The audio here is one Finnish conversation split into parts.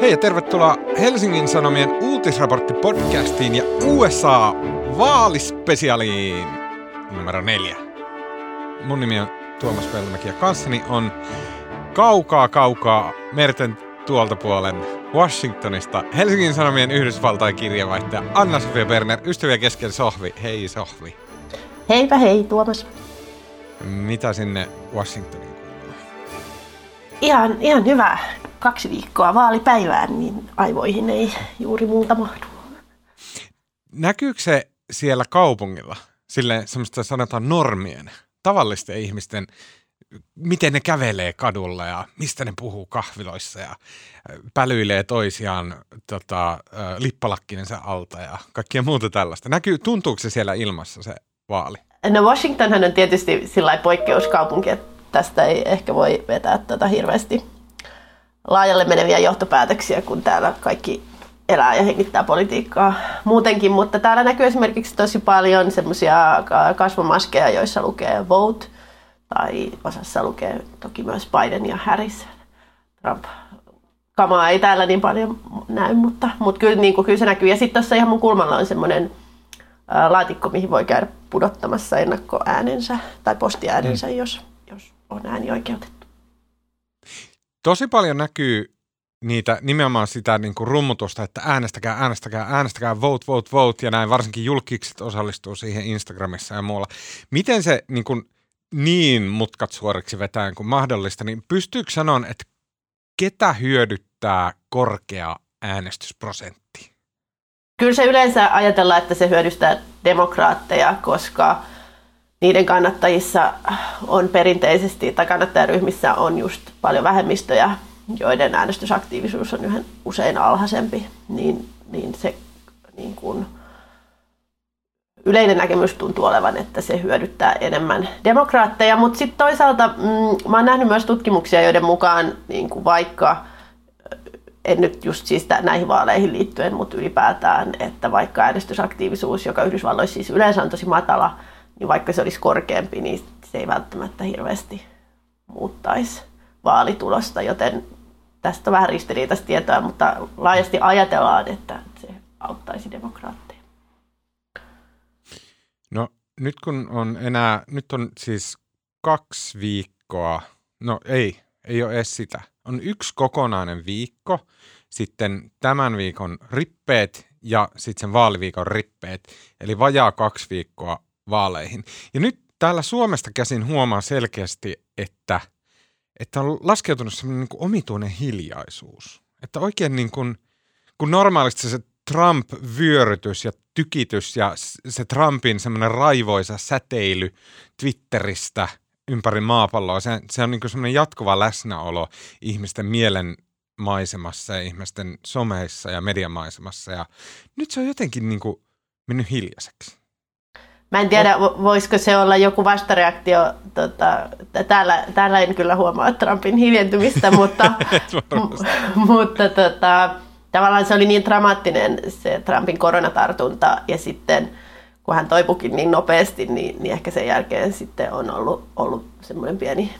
Hei ja tervetuloa Helsingin Sanomien uutisraporttipodcastiin ja USA vaalispesiaaliin numero neljä. Mun nimi on Tuomas Peltomäki ja kanssani on kaukaa kaukaa merten tuolta puolen Washingtonista Helsingin Sanomien Yhdysvaltain kirjavaihtaja Anna-Sofia Berner, ystäviä kesken Sohvi. Hei Sohvi. Heipä hei Tuomas. Mitä sinne Washingtoniin? Ihan, ihan hyvä. Kaksi viikkoa vaalipäivään, niin aivoihin ei juuri muuta mahdu. Näkyykö se siellä kaupungilla, sille semmoista sanotaan normien, tavallisten ihmisten, miten ne kävelee kadulla ja mistä ne puhuu kahviloissa ja pälyilee toisiaan tota, lippalakkinensa alta ja kaikkia muuta tällaista. Näkyy, tuntuuko se siellä ilmassa se vaali? No Washingtonhan on tietysti sillä poikkeuskaupunki, että tästä ei ehkä voi vetää tätä hirveästi laajalle meneviä johtopäätöksiä, kun täällä kaikki elää ja hengittää politiikkaa muutenkin, mutta täällä näkyy esimerkiksi tosi paljon semmoisia kasvomaskeja, joissa lukee vote, tai osassa lukee toki myös Biden ja Harris. Trump kamaa ei täällä niin paljon näy, mutta, mutta kyllä, niin kuin, kyllä se näkyy. Ja sitten tuossa ihan mun kulmalla on semmoinen laatikko, mihin voi käydä pudottamassa ennakkoäänensä tai postiäänensä, mm. jos, jos on ääni oikeutettu. Tosi paljon näkyy niitä nimenomaan sitä niin kuin rummutusta, että äänestäkää, äänestäkää, äänestäkää, vote, vote, vote ja näin varsinkin julkikset osallistuu siihen Instagramissa ja muualla. Miten se niin, kuin, niin mutkat suoriksi vetään kuin mahdollista, niin pystyykö sanoa, että ketä hyödyttää korkea äänestysprosentti? Kyllä se yleensä ajatellaan, että se hyödystää demokraatteja, koska niiden kannattajissa on perinteisesti, tai kannattajaryhmissä on just paljon vähemmistöjä, joiden äänestysaktiivisuus on yhden usein alhaisempi, niin, niin se niin kuin, yleinen näkemys tuntuu olevan, että se hyödyttää enemmän demokraatteja, mutta sitten toisaalta mm, mä oon nähnyt myös tutkimuksia, joiden mukaan niin kuin vaikka en nyt just siis näihin vaaleihin liittyen, mutta ylipäätään, että vaikka äänestysaktiivisuus, joka Yhdysvalloissa siis yleensä on tosi matala, niin vaikka se olisi korkeampi, niin se ei välttämättä hirveästi muuttaisi vaalitulosta, joten tästä on vähän ristiriitaista tietoa, mutta laajasti ajatellaan, että se auttaisi demokraatteja. No nyt kun on enää, nyt on siis kaksi viikkoa, no ei, ei ole edes sitä. On yksi kokonainen viikko, sitten tämän viikon rippeet ja sitten sen vaaliviikon rippeet, eli vajaa kaksi viikkoa vaaleihin. Ja nyt täällä Suomesta käsin huomaa selkeästi, että, että on laskeutunut semmoinen niin omituinen hiljaisuus. Että oikein niin kuin, kun normaalisti se Trump-vyörytys ja tykitys ja se Trumpin semmoinen raivoisa säteily Twitteristä ympäri maapalloa, se, se on niin kuin semmoinen jatkuva läsnäolo ihmisten mielen maisemassa ja ihmisten someissa ja mediamaisemassa. Ja nyt se on jotenkin niin kuin mennyt hiljaiseksi. Mä en tiedä, voisiko se olla joku vastareaktio. Tota, täällä, täällä en kyllä huomaa Trumpin hiljentymistä, mutta, mutta tota, tavallaan se oli niin dramaattinen se Trumpin koronatartunta ja sitten kun hän toipukin niin nopeasti, niin, niin ehkä sen jälkeen sitten on ollut, ollut semmoinen pieni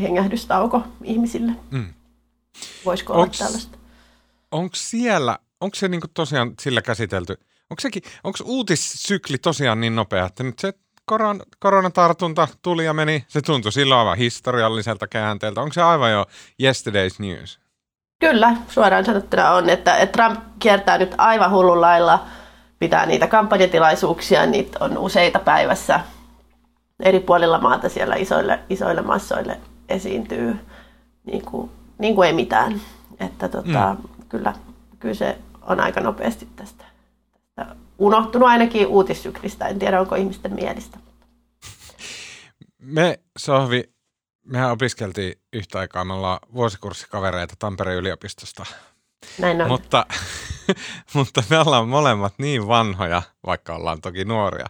hengähdystauko ihmisille. Mm. Voisiko onks, olla tällaista? Onko siellä, onko se niinku tosiaan sillä käsitelty, onko sekin, onko uutissykli tosiaan niin nopea, että nyt se koron, koronatartunta tuli ja meni, se tuntui silloin aivan historialliselta käänteeltä. Onko se aivan jo yesterday's news? Kyllä, suoraan sanottuna on, että, että Trump kiertää nyt aivan hullun lailla, pitää niitä kampanjatilaisuuksia, niitä on useita päivässä eri puolilla maata siellä isoille, isoille massoille esiintyy niin kuin niin kuin ei mitään. Että tota, mm. kyllä, kyllä se on aika nopeasti tästä, tästä unohtunut ainakin uutissyklistä. En tiedä, onko ihmisten mielistä. Me, Sohvi, mehän opiskeltiin yhtä aikaa. Me ollaan vuosikurssikavereita Tampereen yliopistosta. Näin on. Mutta, mutta me ollaan molemmat niin vanhoja, vaikka ollaan toki nuoria.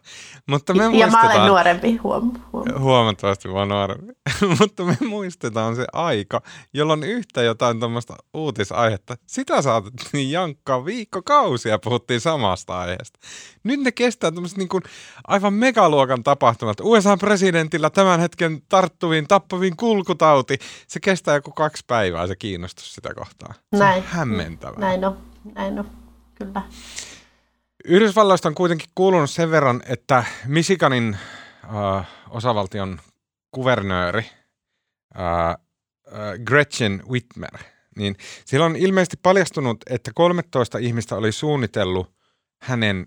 Mutta me ja mä olen nuorempi, huom, huom. Huomattavasti vaan nuorempi. mutta me muistetaan se aika, jolloin yhtä jotain tuommoista uutisaihetta, sitä saatettiin jankkaa viikkokausia, puhuttiin samasta aiheesta. Nyt ne kestää tämmöiset niin aivan megaluokan tapahtumat. USA-presidentillä tämän hetken tarttuviin, tappaviin kulkutauti. Se kestää joku kaksi päivää se kiinnostus sitä kohtaa. Se Näin. on hämmentävää. Näin on, näin on, kyllä. Yhdysvalloista on kuitenkin kuulunut sen verran, että Michiganin äh, osavaltion kuvernööri äh, äh, Gretchen Whitmer, niin sillä on ilmeisesti paljastunut, että 13 ihmistä oli suunnitellut hänen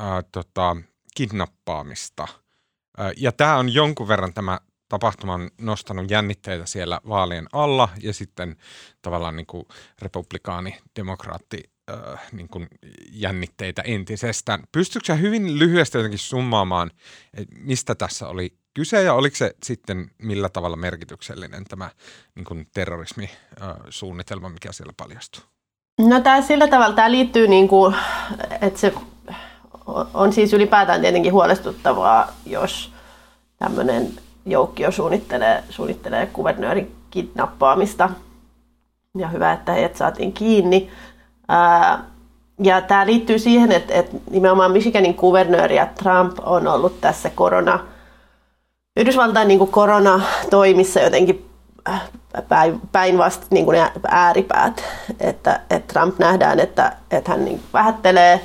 äh, tota, kidnappaamista. Äh, ja tämä on jonkun verran tämä tapahtuman nostanut jännitteitä siellä vaalien alla ja sitten tavallaan niin kuin republikaani, demokraatti äh, niin kuin jännitteitä entisestään. Pystytkö hyvin lyhyesti jotenkin summaamaan, mistä tässä oli kyse ja oliko se sitten millä tavalla merkityksellinen tämä niin kuin terrorismisuunnitelma, mikä siellä paljastui? No tämä sillä tavalla, tämä liittyy niin kuin, että se on siis ylipäätään tietenkin huolestuttavaa, jos tämmöinen joukkio suunnittelee, suunnittelee kuvernöörin kidnappaamista. Ja hyvä, että heidät saatiin kiinni. Ää, ja tämä liittyy siihen, että, että nimenomaan Michiganin kuvernööri ja Trump on ollut tässä korona, Yhdysvaltain niin koronatoimissa jotenkin päinvasta niin kuin ääripäät. Että, että Trump nähdään, että, että hän niin vähättelee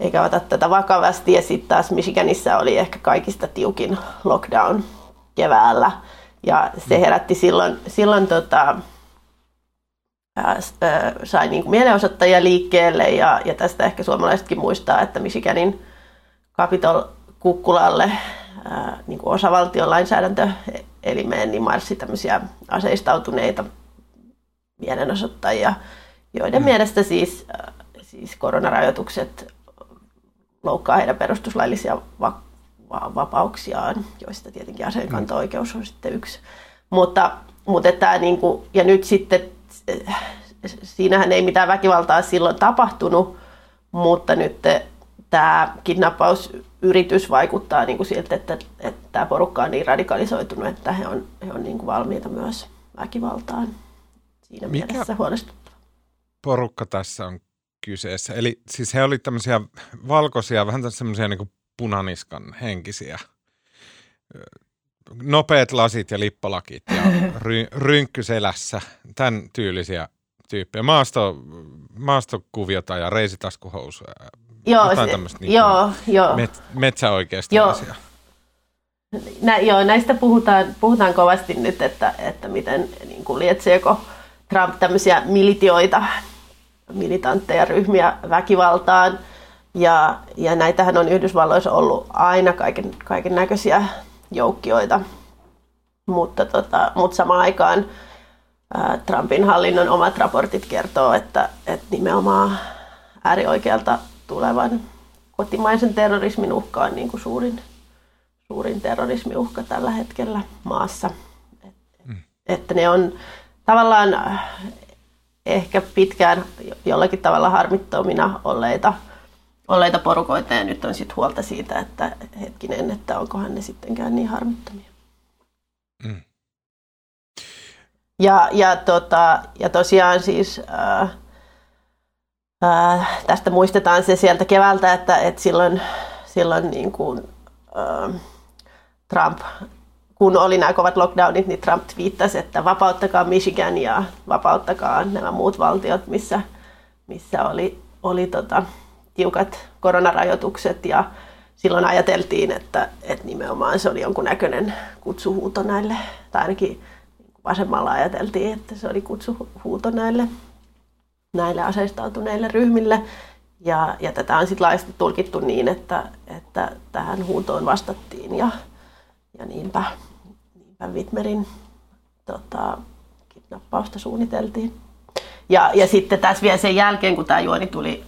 eikä ota tätä vakavasti. Ja sitten taas Michiganissa oli ehkä kaikista tiukin lockdown keväällä. Ja se herätti silloin, silloin tota, ää, sai niin kuin mielenosoittajia liikkeelle ja, ja tästä ehkä suomalaisetkin muistaa, että Michiganin Capitol kukkulalle ää, niin kuin osavaltion lainsäädäntöelimeen niin marssi tämmöisiä aseistautuneita mielenosoittajia, joiden mm. mielestä siis, siis koronarajoitukset loukkaa heidän perustuslaillisia vapauksiaan, joista tietenkin aseenkanto-oikeus on sitten yksi. Mutta, mutta tämä niin kuin, ja nyt sitten, siinähän ei mitään väkivaltaa silloin tapahtunut, mutta nyt tämä kidnappausyritys vaikuttaa niin kuin siltä, että, että tämä porukka on niin radikalisoitunut, että he on, he on niin kuin valmiita myös väkivaltaan. Siinä Mikä mielessä huolestuttava. porukka tässä on kyseessä? Eli siis he olivat tämmöisiä valkoisia, vähän semmoisia niin punaniskan henkisiä. Nopeat lasit ja lippalakit ja ry, rynkky selässä, tämän tyylisiä tyyppejä. Maasto, maastokuviota ja reisitaskuhousuja. Joo, jotain tämmöistä niin joo, joo. Met, metsäoikeistolaisia. Nä, joo, näistä puhutaan, puhutaan kovasti nyt, että, että miten niin kuin lietseekö Trump tämmöisiä militioita, militantteja ryhmiä väkivaltaan – ja, ja näitähän on Yhdysvalloissa ollut aina kaiken, kaiken näköisiä joukkioita, mutta, tota, mutta samaan aikaan ää, Trumpin hallinnon omat raportit kertoo, että, että nimenomaan äärioikealta tulevan kotimaisen terrorismin uhka on niin kuin suurin, suurin terrorismiuhka tällä hetkellä maassa. Et, mm. Että ne on tavallaan ehkä pitkään jollakin tavalla harmittomina olleita olleita porukoita ja nyt on sitten huolta siitä, että hetkinen, että onkohan ne sittenkään niin harmittomia. Mm. Ja, ja, tota, ja tosiaan siis ää, ää, tästä muistetaan se sieltä keväältä, että, että silloin, silloin niin kuin, ää, Trump, kun oli nämä kovat lockdownit, niin Trump viittasi, että vapauttakaa Michigan ja vapauttakaa nämä muut valtiot, missä, missä oli, oli tota, tiukat koronarajoitukset ja silloin ajateltiin, että, että nimenomaan se oli jonkun näköinen kutsuhuuto näille, tai ainakin vasemmalla ajateltiin, että se oli kutsuhuuto näille, näille aseistautuneille ryhmille. Ja, ja tätä on sitten laajasti tulkittu niin, että, että tähän huutoon vastattiin ja, ja niinpä, niinpä Wittmerin tota, kidnappausta suunniteltiin. Ja, ja sitten tässä vielä sen jälkeen, kun tämä juoni tuli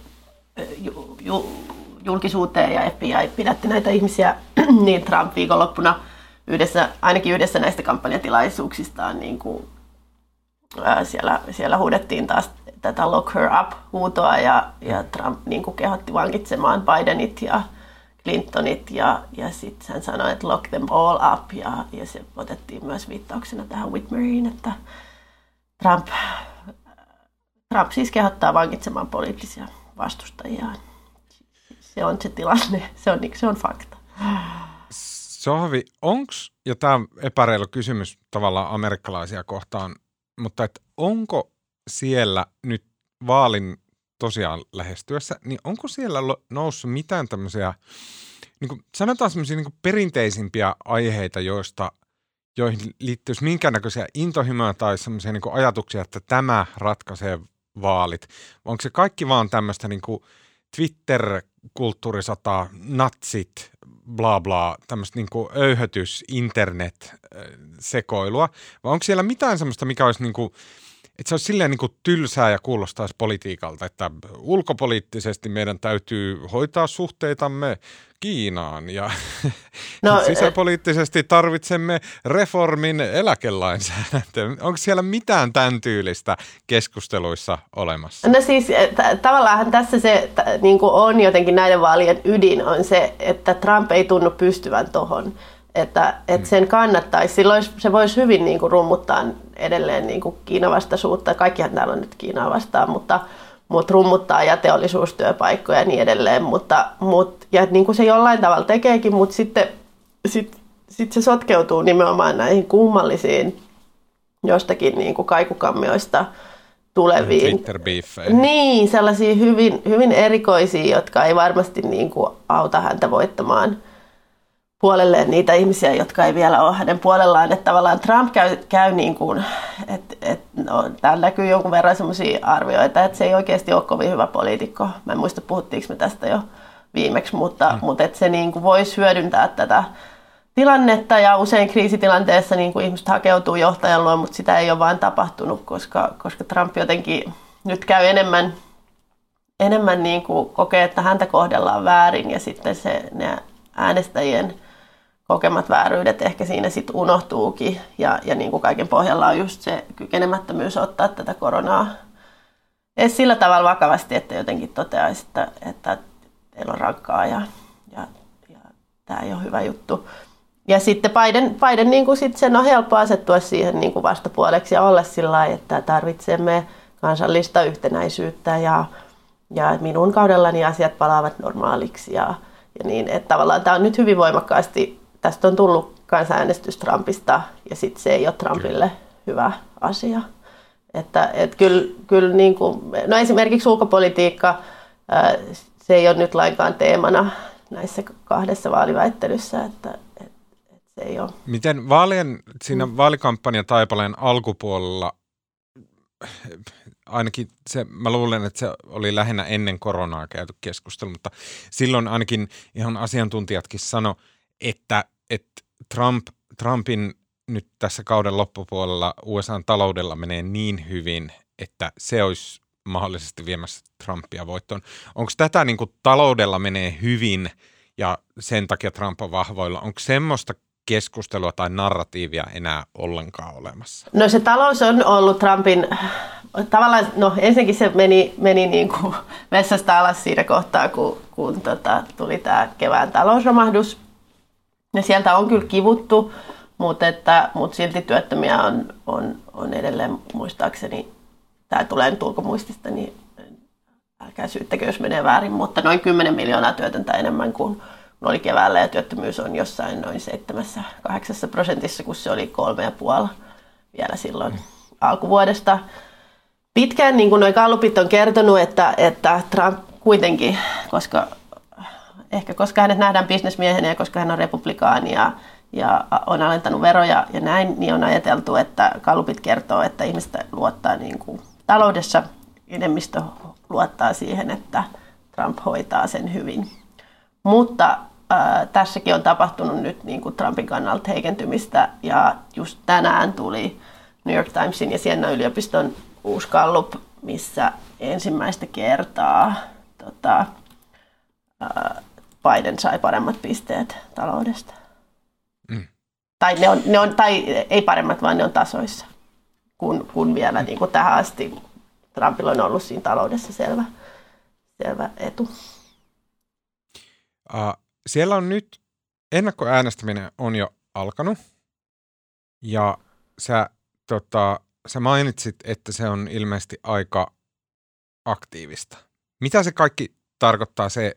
julkisuuteen ja FBI pidätti näitä ihmisiä, niin Trump viikonloppuna yhdessä, ainakin yhdessä näistä kampanjatilaisuuksistaan niin kuin, ää, siellä, siellä huudettiin taas tätä lock her up-huutoa ja, ja Trump niin kuin kehotti vankitsemaan Bidenit ja Clintonit ja, ja sitten hän sanoi, että lock them all up ja, ja se otettiin myös viittauksena tähän Whitmeriin, että Trump, Trump siis kehottaa vankitsemaan poliittisia vastustajiaan. Se on se tilanne, se on, se on fakta. Sohvi, onks, ja tämä on epäreilu kysymys tavallaan amerikkalaisia kohtaan, mutta et onko siellä nyt vaalin tosiaan lähestyessä, niin onko siellä noussut mitään tämmöisiä, niin kuin, sanotaan semmoisia niin perinteisimpiä aiheita, joista, joihin liittyisi minkäännäköisiä intohimoja tai semmoisia niin ajatuksia, että tämä ratkaisee vaalit? Onko se kaikki vaan tämmöistä niin kuin Twitter-kulttuurisota, natsit, bla bla, tämmöistä niin öyhötys, internet-sekoilua, vai onko siellä mitään semmoista, mikä olisi niin kuin, että se olisi silleen niin kuin tylsää ja kuulostaisi politiikalta, että ulkopoliittisesti meidän täytyy hoitaa suhteitamme Kiinaan ja no, sisäpoliittisesti tarvitsemme reformin eläkelainsäädäntöön. Onko siellä mitään tämän tyylistä keskusteluissa olemassa? No siis t- tavallaan tässä se t- niin kuin on jotenkin näiden vaalien ydin on se, että Trump ei tunnu pystyvän tuohon että, että sen kannattaisi. Silloin se voisi hyvin niin kuin rummuttaa edelleen niin kuin Kiinan vastaisuutta. Kaikkihan täällä on nyt Kiinaa vastaan, mutta, mutta rummuttaa ja teollisuustyöpaikkoja ja niin edelleen. Mutta, mutta, ja niin kuin se jollain tavalla tekeekin, mutta sitten sit, sit se sotkeutuu nimenomaan näihin kummallisiin jostakin niin kuin kaikukammioista tuleviin. Niin, sellaisia hyvin, hyvin erikoisia, jotka ei varmasti niin kuin auta häntä voittamaan – puolelleen niitä ihmisiä, jotka ei vielä ole hänen puolellaan. Että tavallaan Trump käy, käy niin kuin, että et, no, täällä näkyy jonkun verran sellaisia arvioita, että se ei oikeasti ole kovin hyvä poliitikko. Mä en muista, puhuttiinko me tästä jo viimeksi, mutta, mm. mutta että se niin kuin voisi hyödyntää tätä tilannetta ja usein kriisitilanteessa niin kuin ihmiset hakeutuu johtajan luo, mutta sitä ei ole vain tapahtunut, koska, koska Trump jotenkin nyt käy enemmän, enemmän niin kuin kokee, että häntä kohdellaan väärin ja sitten se, ne äänestäjien kokemat vääryydet ehkä siinä sitten unohtuukin. Ja, ja niin kuin kaiken pohjalla on just se kykenemättömyys ottaa tätä koronaa edes sillä tavalla vakavasti, että jotenkin toteaisi, että, että teillä on rankkaa ja, ja, ja tämä ei ole hyvä juttu. Ja sitten Biden, Biden niin kuin sit sen on helppo asettua siihen niin kuin vastapuoleksi ja olla sillä lailla, että tarvitsemme kansallista yhtenäisyyttä ja, ja minun kaudellani asiat palaavat normaaliksi ja, ja niin, että tavallaan tämä on nyt hyvin voimakkaasti tästä on tullut kansanäänestys Trumpista ja sitten se ei ole Trumpille kyllä. hyvä asia. Että et kyllä, kyllä niin kuin, no esimerkiksi ulkopolitiikka, se ei ole nyt lainkaan teemana näissä kahdessa vaaliväittelyssä, että et, et se ei ole. Miten vaalien, siinä mm. vaalikampanjan taipaleen alkupuolella, ainakin se, mä luulen, että se oli lähinnä ennen koronaa käyty keskustelu, mutta silloin ainakin ihan asiantuntijatkin sano, että, että Trump, Trumpin nyt tässä kauden loppupuolella USA taloudella menee niin hyvin, että se olisi mahdollisesti viemässä Trumpia voittoon. Onko tätä niin kuin taloudella menee hyvin ja sen takia Trump on vahvoilla? Onko semmoista keskustelua tai narratiivia enää ollenkaan olemassa? No se talous on ollut Trumpin, tavallaan, no ensinnäkin se meni, meni niin kuin vessasta alas siinä kohtaa, kun, kun tota, tuli tämä kevään talousromahdus – ja sieltä on kyllä kivuttu, mutta, että, mutta silti työttömiä on, on, on edelleen muistaakseni, tämä tulee nyt ulkomuistista, niin älkää syyttäkö, jos menee väärin, mutta noin 10 miljoonaa työtöntä enemmän kuin oli keväällä ja työttömyys on jossain noin 7-8 prosentissa, kun se oli 3,5 vielä silloin mm. alkuvuodesta. Pitkään niin kuin noin kallupit on kertonut, että, että Trump kuitenkin, koska ehkä koska hänet nähdään bisnesmiehenä ja koska hän on republikaani ja, ja on alentanut veroja ja näin, niin on ajateltu, että kalupit kertoo, että ihmiset luottaa niin kuin taloudessa, enemmistö luottaa siihen, että Trump hoitaa sen hyvin. Mutta äh, tässäkin on tapahtunut nyt niin kuin Trumpin kannalta heikentymistä ja just tänään tuli New York Timesin ja Siena yliopiston uusi kallup, missä ensimmäistä kertaa tota, äh, Biden sai paremmat pisteet taloudesta. Mm. Tai, ne on, ne on, tai ei paremmat, vaan ne on tasoissa kuin, kuin vielä niin kuin tähän asti Trumpilla on ollut siinä taloudessa selvä, selvä etu. Uh, siellä on nyt, ennakkoäänestäminen on jo alkanut ja sä, tota, sä mainitsit, että se on ilmeisesti aika aktiivista. Mitä se kaikki tarkoittaa se,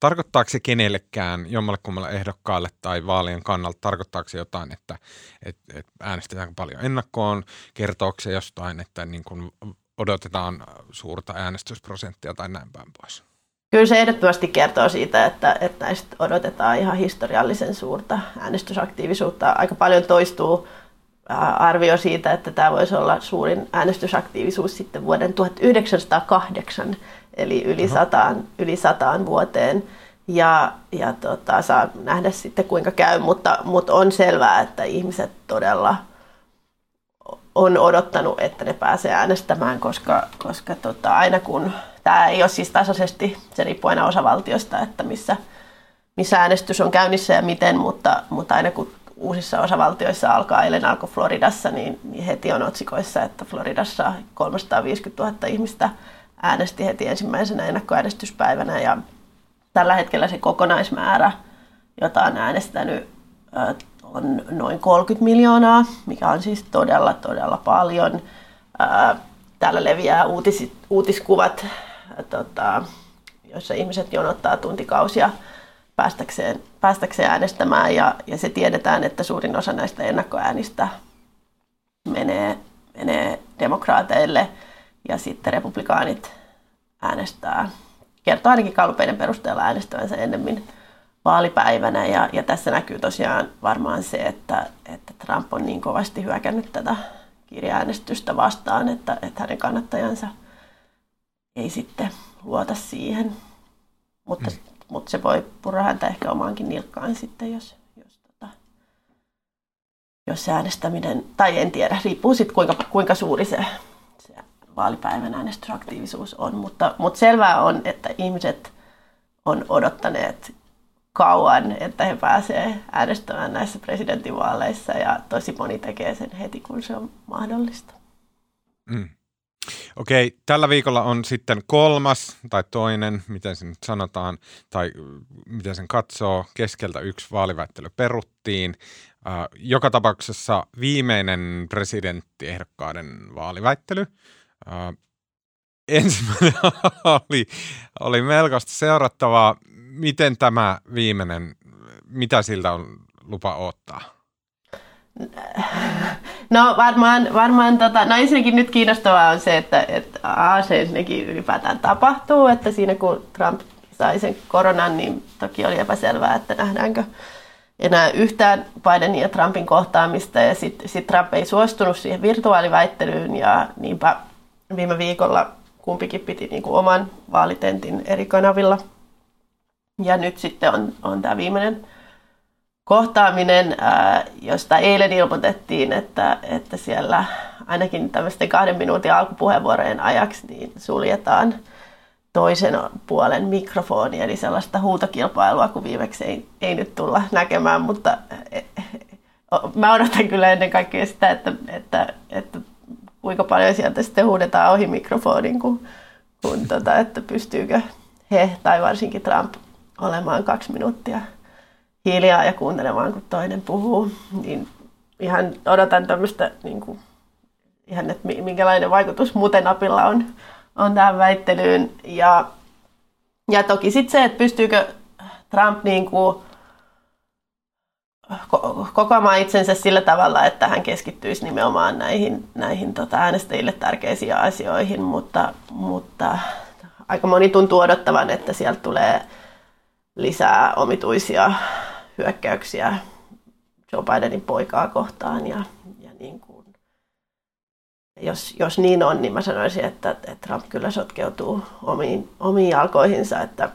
tarkoittaako se kenellekään, jommalle kummalle ehdokkaalle tai vaalien kannalta, tarkoittaako se jotain, että, että, että äänestetäänkö paljon ennakkoon, kertooko se jostain, että niin kuin odotetaan suurta äänestysprosenttia tai näin päin pois? Kyllä se ehdottomasti kertoo siitä, että, että näistä odotetaan ihan historiallisen suurta äänestysaktiivisuutta. Aika paljon toistuu arvio siitä, että tämä voisi olla suurin äänestysaktiivisuus sitten vuoden 1908, eli yli sataan, yli sataan vuoteen. Ja, ja tota, saa nähdä sitten kuinka käy, mutta, mutta on selvää, että ihmiset todella on odottanut, että ne pääsee äänestämään, koska, koska tota, aina kun tämä ei ole siis tasaisesti, se riippuu aina osavaltiosta, että missä, missä äänestys on käynnissä ja miten, mutta, mutta aina kun uusissa osavaltioissa alkaa, eilen alkoi Floridassa, niin, niin heti on otsikoissa, että Floridassa 350 000 ihmistä äänesti heti ensimmäisenä ennakkoäänestyspäivänä ja tällä hetkellä se kokonaismäärä, jota on äänestänyt, on noin 30 miljoonaa, mikä on siis todella, todella paljon. Täällä leviää uutis, uutiskuvat, tota, joissa ihmiset jonottaa tuntikausia päästäkseen, päästäkseen äänestämään ja, ja se tiedetään, että suurin osa näistä ennakkoäänistä menee, menee demokraateille ja sitten republikaanit äänestää, kertoo ainakin kalpeiden perusteella äänestävänsä ennemmin vaalipäivänä ja, ja tässä näkyy tosiaan varmaan se, että, että Trump on niin kovasti hyökännyt tätä kirjaäänestystä vastaan, että, että hänen kannattajansa ei sitten luota siihen. Mutta mm mutta se voi purra häntä ehkä omaankin nilkkaan sitten, jos, jos, tota, jos se äänestäminen, tai en tiedä, riippuu sitten kuinka, kuinka suuri se, se vaalipäivän äänestysaktiivisuus on, mutta, mutta selvää on, että ihmiset on odottaneet kauan, että he pääsevät äänestämään näissä presidentinvaaleissa ja tosi moni tekee sen heti, kun se on mahdollista. Mm. Okei, tällä viikolla on sitten kolmas tai toinen, miten se nyt sanotaan, tai miten sen katsoo, keskeltä yksi vaaliväittely peruttiin. Joka tapauksessa viimeinen presidenttiehdokkaiden vaaliväittely. Uh, ensimmäinen oli, oli melkoista seurattavaa. Miten tämä viimeinen, mitä siltä on lupa ottaa? No varmaan, varmaan tota, no ensinnäkin nyt kiinnostavaa on se, että, että A, se ensinnäkin ylipäätään tapahtuu, että siinä kun Trump sai sen koronan, niin toki oli epäselvää, että nähdäänkö enää yhtään Bidenin ja Trumpin kohtaamista ja sitten sit Trump ei suostunut siihen virtuaaliväittelyyn ja niinpä viime viikolla kumpikin piti niin kuin oman vaalitentin eri kanavilla. Ja nyt sitten on, on tämä viimeinen kohtaaminen, josta eilen ilmoitettiin, että, että siellä ainakin tämmöisten kahden minuutin alkupuheenvuorojen ajaksi niin suljetaan toisen puolen mikrofoni, eli sellaista huutokilpailua, kun viimeksi ei, ei nyt tulla näkemään, mutta e, e, mä odotan kyllä ennen kaikkea sitä, että, että, että kuinka paljon sieltä sitten huudetaan ohi mikrofonin, kun, kun tota, että pystyykö he tai varsinkin Trump olemaan kaksi minuuttia hiljaa ja kuuntelemaan, kun toinen puhuu. Niin ihan odotan tämmöistä, niin kuin, ihan, että minkälainen vaikutus muuten napilla on, on tähän väittelyyn. Ja, ja toki sitten se, että pystyykö Trump niin kuin, kokoamaan itsensä sillä tavalla, että hän keskittyisi nimenomaan näihin, näihin tota, äänestäjille tärkeisiin asioihin, mutta, mutta aika moni tuntuu odottavan, että sieltä tulee lisää omituisia hyökkäyksiä Joe Bidenin poikaa kohtaan. Ja, ja niin kuin, jos, jos niin on, niin mä sanoisin, että, että Trump kyllä sotkeutuu omiin, omiin jalkoihinsa, että,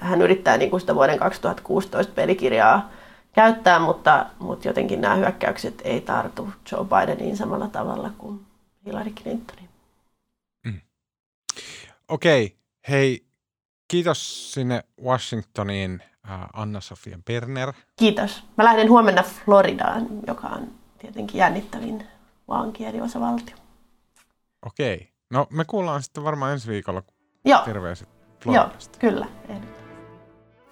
hän yrittää niin kuin sitä vuoden 2016 pelikirjaa käyttää, mutta, mutta jotenkin nämä hyökkäykset ei tartu Joe Bideniin samalla tavalla kuin Hillary Clintoniin. Mm. Okei, okay. hei, kiitos sinne Washingtoniin Anna-Sofia Berner. Kiitos. Mä lähden huomenna Floridaan, joka on tietenkin jännittävin vaankieliosavaltio. Okei. No me kuullaan sitten varmaan ensi viikolla Joo, terveiset joo Floridasta. kyllä. ehdottomasti.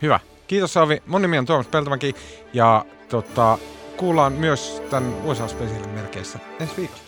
Hyvä. Kiitos Saavi. Mun nimi on Tuomas Peltomäki ja tota, kuullaan myös tämän USA Specialin merkeissä ensi viikolla.